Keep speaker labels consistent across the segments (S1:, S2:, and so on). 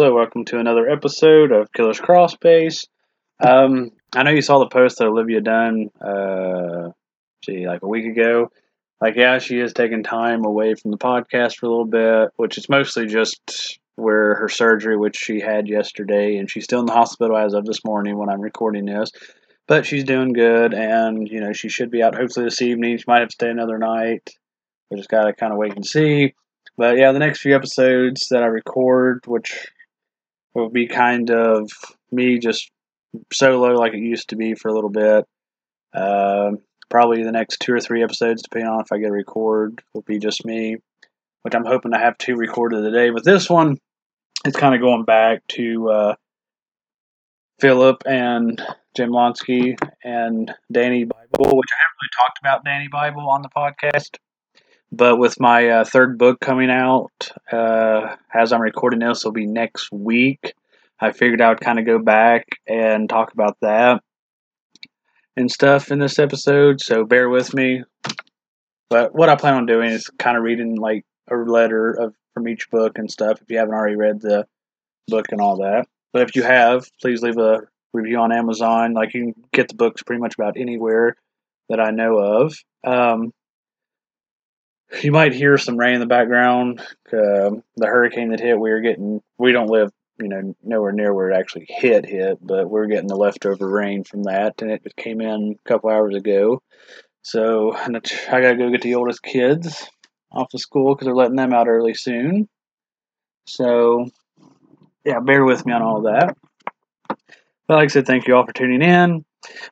S1: Hello, welcome to another episode of Killer's Crossbase. Um, I know you saw the post that Olivia done, uh, gee, like a week ago. Like, yeah, she is taking time away from the podcast for a little bit, which is mostly just where her surgery, which she had yesterday, and she's still in the hospital as of this morning when I'm recording this. But she's doing good, and you know she should be out hopefully this evening. She might have to stay another night. We just gotta kind of wait and see. But yeah, the next few episodes that I record, which will be kind of me just solo like it used to be for a little bit. Uh, probably the next two or three episodes, depending on if I get a record, will be just me, which I'm hoping to have two recorded today. But this one, it's kind of going back to uh, Philip and Jablonski and Danny Bible, which I haven't really talked about Danny Bible on the podcast. But with my uh, third book coming out, uh, as I'm recording this, will be next week. I figured I would kind of go back and talk about that and stuff in this episode, so bear with me. But what I plan on doing is kind of reading like a letter of from each book and stuff. If you haven't already read the book and all that, but if you have, please leave a review on Amazon. Like you can get the books pretty much about anywhere that I know of. Um, you might hear some rain in the background. Uh, the hurricane that hit, we are getting. We don't live, you know, nowhere near where it actually hit hit, but we're getting the leftover rain from that, and it came in a couple hours ago. So I gotta go get the oldest kids off of school because they're letting them out early soon. So yeah, bear with me on all that. But like I said, thank you all for tuning in.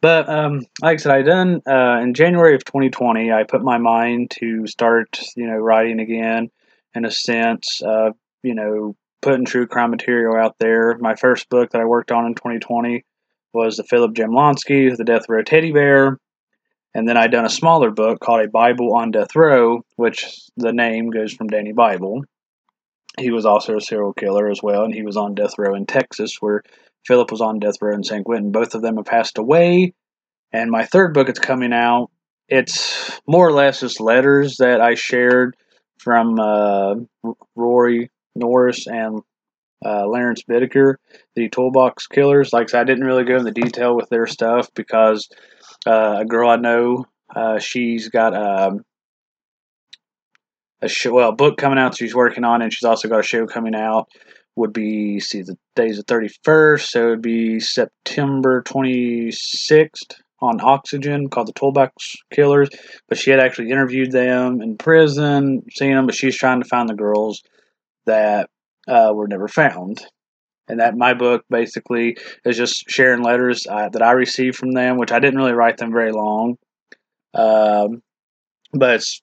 S1: But um, like I said, I done uh, in January of 2020. I put my mind to start, you know, writing again. In a sense, uh, you know, putting true crime material out there. My first book that I worked on in 2020 was the Philip Jablonski, The Death Row Teddy Bear. And then I done a smaller book called A Bible on Death Row, which the name goes from Danny Bible. He was also a serial killer as well, and he was on death row in Texas, where Philip was on death row in San Quentin. Both of them have passed away. And my third book is coming out. It's more or less just letters that I shared from uh, Roy Norris and uh, Lawrence Bittaker, the Toolbox Killers. Like I didn't really go into detail with their stuff because uh, a girl I know, uh, she's got um, a show, well, a book coming out she's working on, and she's also got a show coming out would be see the days of 31st so it would be september 26th on oxygen called the toolbox killers. But she had actually interviewed them in prison seen them but she's trying to find the girls that uh, were never found. And that my book basically is just sharing letters uh, that i received from them which i didn't really write them very long. Um, but it's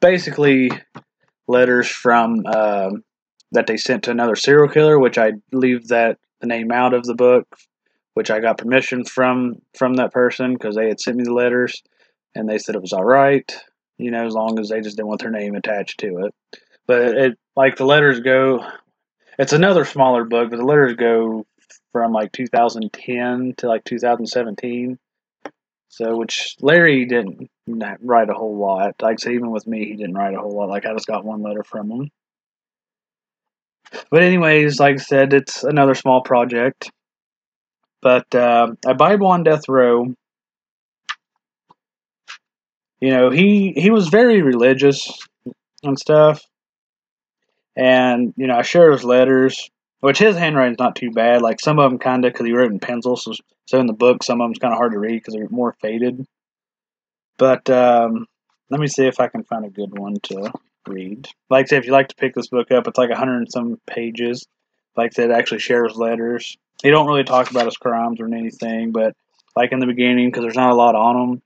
S1: basically letters from um, that they sent to another serial killer, which I leave that the name out of the book, which I got permission from from that person because they had sent me the letters, and they said it was all right, you know, as long as they just didn't want their name attached to it. But it like the letters go, it's another smaller book, but the letters go from like 2010 to like 2017. So, which Larry didn't write a whole lot. Like, say, even with me, he didn't write a whole lot. Like, I just got one letter from him. But anyways, like I said, it's another small project. But uh, a Bible on Death Row, you know, he he was very religious and stuff. And you know, I share his letters, which his handwriting's not too bad. Like some of them, kind of, because he wrote in pencil. So, so in the book, some of them's kind of hard to read because they're more faded. But um, let me see if I can find a good one to read. Like I said, if you like to pick this book up, it's like a hundred and some pages. Like I said, actually shares letters. He don't really talk about his crimes or anything, but like in the beginning, because there's not a lot on them.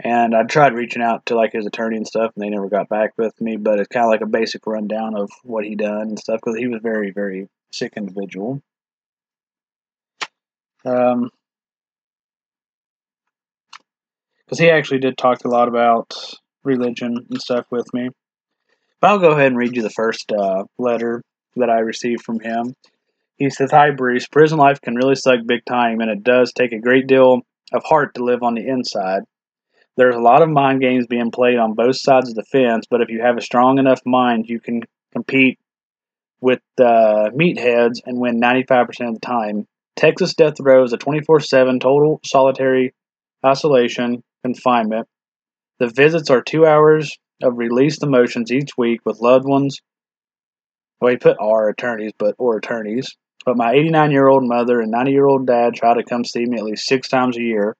S1: And I tried reaching out to like his attorney and stuff, and they never got back with me. But it's kind of like a basic rundown of what he done and stuff, because he was very, very sick individual. Um, because he actually did talk a lot about religion and stuff with me. But I'll go ahead and read you the first uh, letter that I received from him. He says, Hi, Bruce. Prison life can really suck big time, and it does take a great deal of heart to live on the inside. There's a lot of mind games being played on both sides of the fence, but if you have a strong enough mind, you can compete with uh, meatheads and win 95% of the time. Texas Death Row is a 24 7 total solitary isolation confinement. The visits are two hours of released emotions each week with loved ones. Well, he put our attorneys, but or attorneys. But my 89 year old mother and 90 year old dad try to come see me at least six times a year.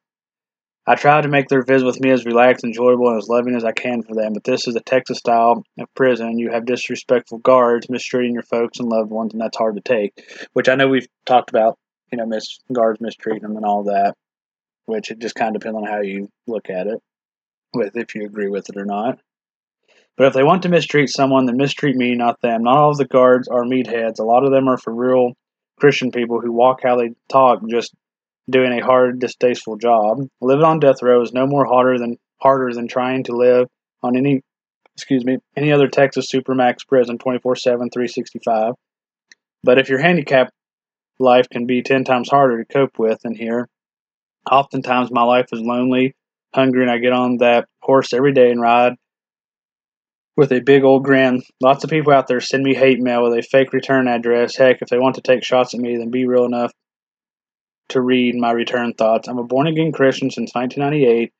S1: I try to make their visit with me as relaxed, enjoyable, and as loving as I can for them, but this is a Texas style of prison. You have disrespectful guards mistreating your folks and loved ones, and that's hard to take. Which I know we've talked about, you know, mis- guards mistreating them and all that, which it just kind of depends on how you look at it, with if you agree with it or not. But if they want to mistreat someone, then mistreat me, not them. Not all of the guards are meatheads. A lot of them are for real Christian people who walk how they talk, just doing a hard, distasteful job. Living on death row is no more harder than harder than trying to live on any excuse me any other Texas supermax prison 24/7 365. But if your handicapped life can be 10 times harder to cope with than here, oftentimes my life is lonely, hungry and I get on that horse every day and ride with a big old grin. Lots of people out there send me hate mail with a fake return address. Heck, if they want to take shots at me, then be real enough to read my return thoughts. I'm a born again Christian since 1998.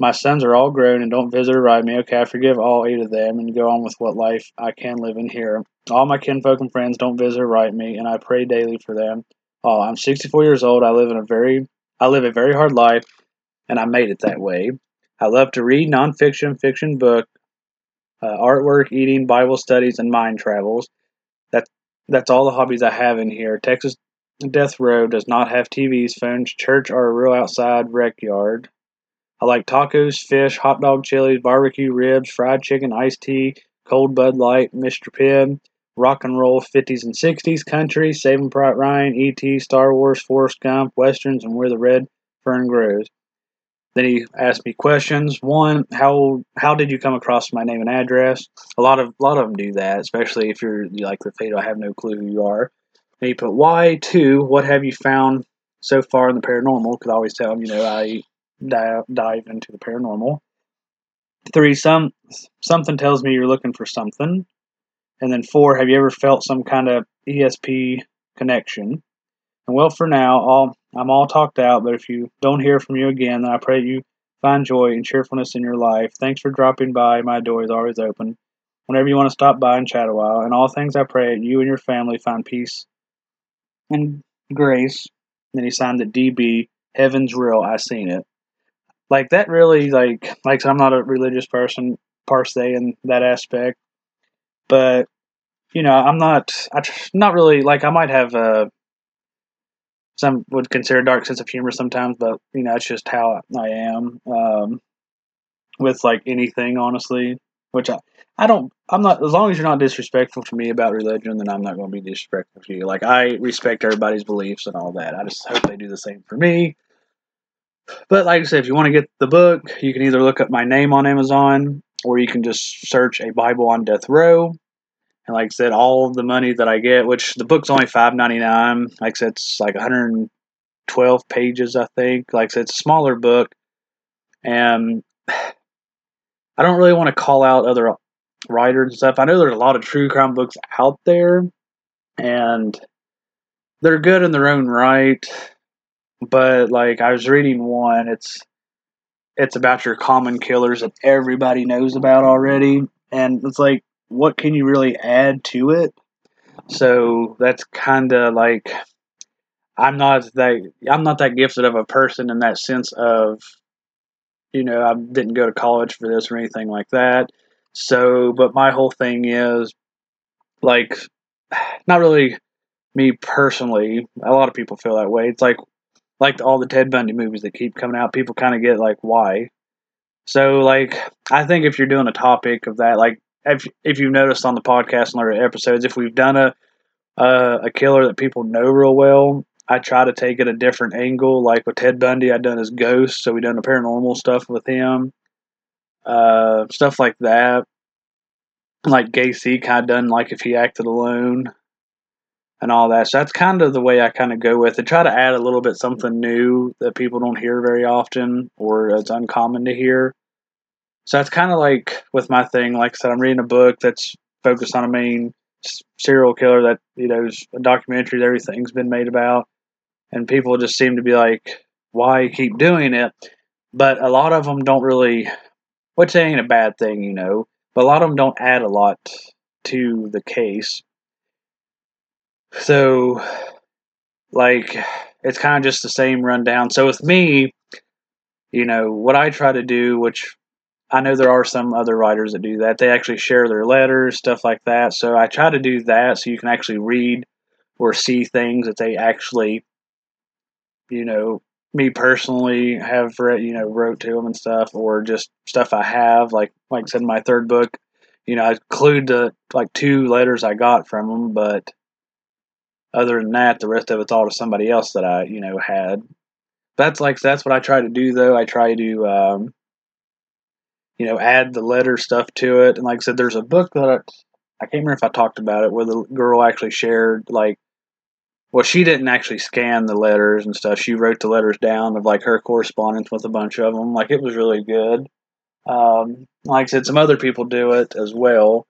S1: My sons are all grown and don't visit or write me. Okay, I forgive all eight of them and go on with what life I can live in here. All my kinfolk and friends don't visit or write me, and I pray daily for them. Oh, I'm 64 years old. I live in a very, I live a very hard life, and I made it that way. I love to read nonfiction, fiction book, uh, artwork, eating, Bible studies, and mind travels. That that's all the hobbies I have in here. Texas Death Row does not have TVs, phones, church, or a real outside rec yard. I like tacos, fish, hot dog chilies, barbecue ribs, fried chicken, iced tea, cold Bud Light, Mr. Pibb, rock and roll 50s and 60s, country, Saving Private Ryan, E.T., Star Wars, Forrest Gump, westerns, and Where the Red Fern Grows. Then he asked me questions. One, how how did you come across my name and address? A lot of a lot of them do that, especially if you're like the fatal. I have no clue who you are. And he put why two. What have you found so far in the paranormal? I always tell him, you know, I dive, dive into the paranormal. Three, some something tells me you're looking for something. And then four, have you ever felt some kind of ESP connection? And well, for now, all I'm all talked out, but if you don't hear from you again, then I pray you find joy and cheerfulness in your life. Thanks for dropping by. My door is always open. Whenever you want to stop by and chat a while, and all things I pray you and your family find peace and grace. And then he signed it DB. Heaven's real. I seen it. Like that really like like I'm not a religious person per se in that aspect, but you know I'm not I not really like I might have a some would consider dark sense of humor sometimes, but you know, it's just how I am um, with like anything, honestly. Which I, I don't, I'm not. As long as you're not disrespectful to me about religion, then I'm not going to be disrespectful to you. Like I respect everybody's beliefs and all that. I just hope they do the same for me. But like I said, if you want to get the book, you can either look up my name on Amazon or you can just search a Bible on Death Row and like I said, all the money that I get, which the book's only five ninety nine. Like I said, it's like 112 pages, I think. Like I said, it's a smaller book, and I don't really want to call out other writers and stuff. I know there's a lot of true crime books out there, and they're good in their own right. But like I was reading one, it's it's about your common killers that everybody knows about already, and it's like what can you really add to it? So that's kind of like I'm not that I'm not that gifted of a person in that sense of you know I didn't go to college for this or anything like that. So, but my whole thing is like not really me personally. A lot of people feel that way. It's like like all the Ted Bundy movies that keep coming out. People kind of get like why. So like I think if you're doing a topic of that, like if if you've noticed on the podcast and other episodes, if we've done a uh, a killer that people know real well, I try to take it a different angle. Like with Ted Bundy, I've done his ghost, so we've done the paranormal stuff with him, uh, stuff like that. Like Gacy, kind of done like if he acted alone and all that. So that's kind of the way I kind of go with it. Try to add a little bit something new that people don't hear very often or it's uncommon to hear. So that's kind of like with my thing. Like I said, I'm reading a book that's focused on a main serial killer that you know a documentary that everything's been made about, and people just seem to be like, why keep doing it? But a lot of them don't really, which ain't a bad thing, you know. But a lot of them don't add a lot to the case. So, like, it's kind of just the same rundown. So with me, you know, what I try to do, which I know there are some other writers that do that, they actually share their letters, stuff like that. So I try to do that so you can actually read or see things that they actually, you know, me personally have read, you know, wrote to them and stuff, or just stuff I have, like like I said in my third book, you know, I include the like two letters I got from them, but other than that, the rest of it's all to somebody else that I, you know, had. That's like that's what I try to do though. I try to, um, you know, add the letter stuff to it. And like I said, there's a book that I, I can't remember if I talked about it, where the girl actually shared like, well, she didn't actually scan the letters and stuff. She wrote the letters down of like her correspondence with a bunch of them. Like it was really good. Um, like I said, some other people do it as well.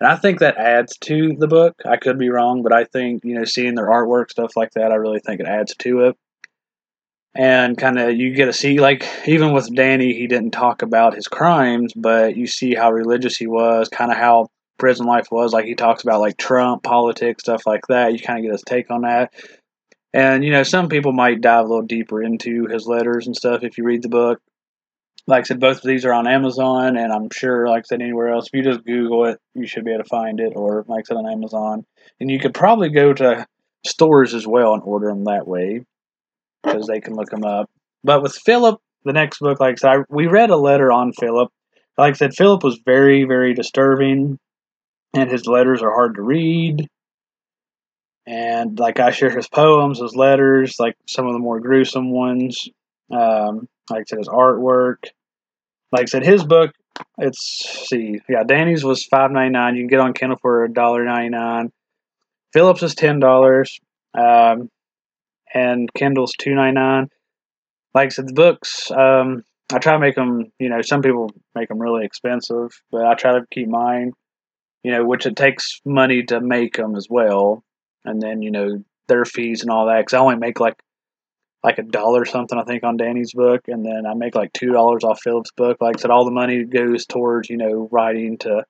S1: And I think that adds to the book. I could be wrong, but I think, you know, seeing their artwork, stuff like that, I really think it adds to it. And kind of, you get to see, like, even with Danny, he didn't talk about his crimes, but you see how religious he was, kind of how prison life was. Like, he talks about, like, Trump, politics, stuff like that. You kind of get his take on that. And, you know, some people might dive a little deeper into his letters and stuff if you read the book like I said, both of these are on Amazon, and I'm sure, like I said, anywhere else. If you just Google it, you should be able to find it, or like I said, on Amazon. And you could probably go to stores as well and order them that way, because they can look them up. But with Philip, the next book, like I said, I, we read a letter on Philip. Like I said, Philip was very, very disturbing, and his letters are hard to read. And like I share his poems, his letters, like some of the more gruesome ones. Um, like I said, his artwork. Like I said, his book. It's see, yeah, Danny's was five ninety nine. You can get on Kindle for a dollar ninety nine. Phillips is ten dollars, um, and Kindle's two ninety nine. Like I said, the books. Um, I try to make them. You know, some people make them really expensive, but I try to keep mine. You know, which it takes money to make them as well, and then you know their fees and all that. Because I only make like like a dollar something, I think, on Danny's book, and then I make like two dollars off Philip's book. Like I said, all the money goes towards you know writing to,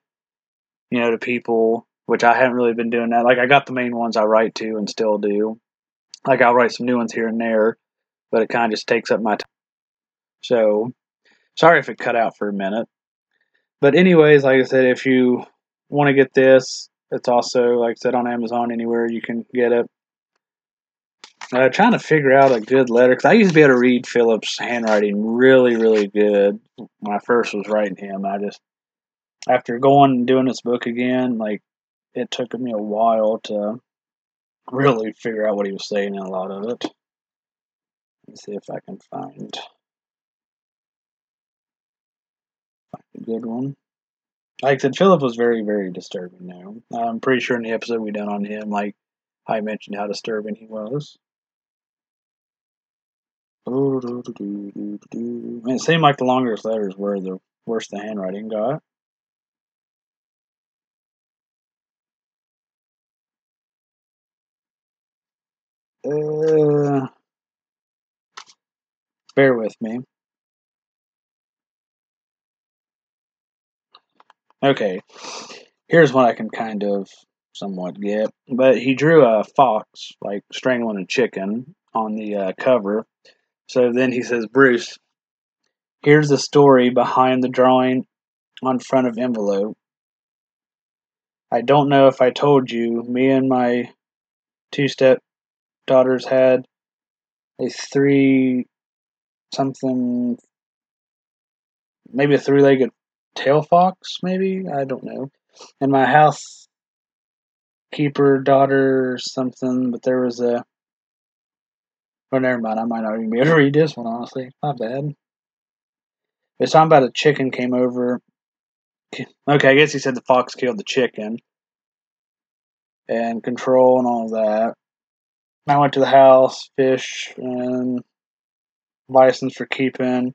S1: you know, to people, which I haven't really been doing that. Like I got the main ones I write to and still do. Like I'll write some new ones here and there, but it kind of just takes up my time. So sorry if it cut out for a minute. But anyways, like I said, if you want to get this, it's also like I said on Amazon anywhere you can get it uh, trying to figure out a good letter because I used to be able to read Phillips' handwriting really, really good when I first was writing him. I just after going and doing this book again, like it took me a while to really figure out what he was saying in a lot of it. Let's see if I can find, a good one. Like I said, Philip was very, very disturbing now. I'm pretty sure in the episode we done on him, like I mentioned how disturbing he was. it seemed like the longer his letters were, the worse the handwriting got. Uh, bear with me. Okay, here's what I can kind of somewhat get. But he drew a fox, like strangling a chicken, on the uh, cover so then he says, Bruce, here's the story behind the drawing on front of envelope. I don't know if I told you, me and my two step daughters had a three something maybe a three legged tail fox, maybe? I don't know. And my house keeper daughter something, but there was a Oh, never mind. I might not even be able to read this one, honestly. Not bad. It's talking about a chicken came over. Okay, I guess he said the fox killed the chicken. And control and all that. I went to the house, fish, and license for keeping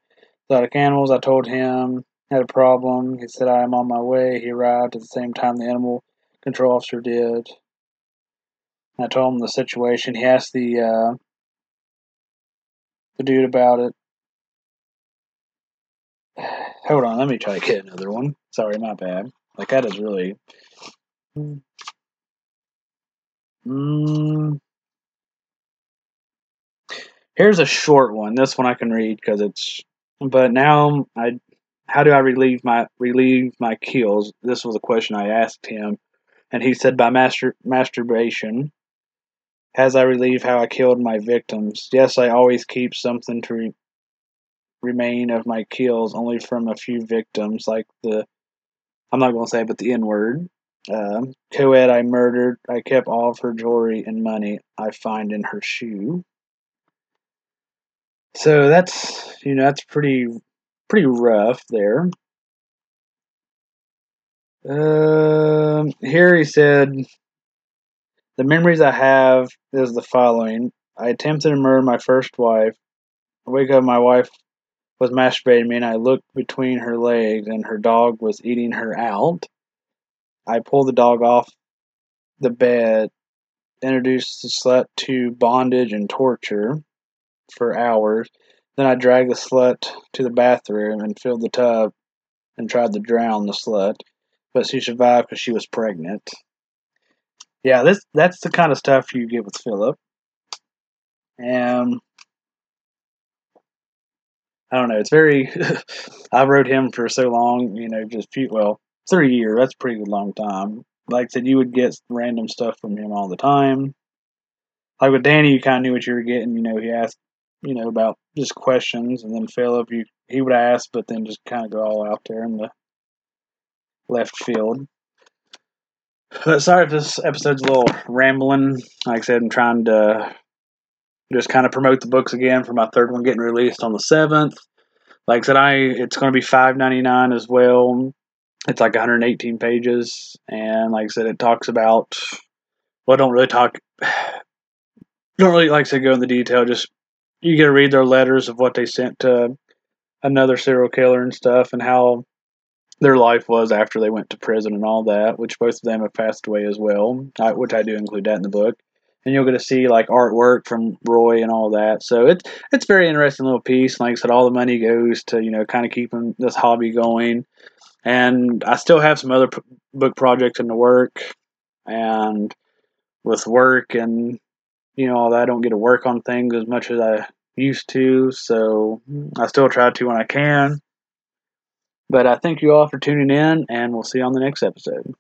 S1: exotic animals. I told him had a problem. He said I am on my way. He arrived at the same time the animal control officer did. I told him the situation. He asked the uh, the dude about it. Hold on, let me try to get another one. Sorry, my bad. Like that is really. Mm. Here's a short one. This one I can read because it's. But now I, how do I relieve my relieve my kills? This was a question I asked him, and he said by master masturbation. As I relieve how I killed my victims, yes, I always keep something to re- remain of my kills, only from a few victims, like the. I'm not going to say, but the N word. Uh, co-ed I murdered. I kept all of her jewelry and money I find in her shoe. So that's you know that's pretty pretty rough there. Um, here he said, the memories I have is the following: I attempted to murder my first wife. I wake up, my wife was masturbating me, and I looked between her legs, and her dog was eating her out. I pulled the dog off the bed, introduced the slut to bondage and torture for hours. Then I dragged the slut to the bathroom and filled the tub and tried to drown the slut, but she survived because she was pregnant. Yeah, this that's the kind of stuff you get with Philip. And I don't know, it's very I wrote him for so long, you know, just few well, three years, that's a pretty good long time. Like I said, you would get random stuff from him all the time. Like with Danny, you kind of knew what you were getting. You know, he asked, you know, about just questions, and then Philip, you he would ask, but then just kind of go all out there in the left field. But sorry if this episode's a little rambling. Like I said, I'm trying to just kind of promote the books again for my third one getting released on the seventh. Like I said, I it's going to be five ninety nine as well. It's like 118 pages, and like I said, it talks about. Well, I don't really talk. Don't really like to go in the detail. Just you get to read their letters of what they sent to another serial killer and stuff, and how their life was after they went to prison and all that, which both of them have passed away as well, I, which I do include that in the book. And you'll get to see like artwork from Roy and all that. So it's it's very interesting little piece. Like I said, all the money goes to you know kind of keeping this hobby going. And I still have some other p- book projects in the work, and with work and you know I don't get to work on things as much as I used to. So I still try to when I can. But I thank you all for tuning in, and we'll see you on the next episode.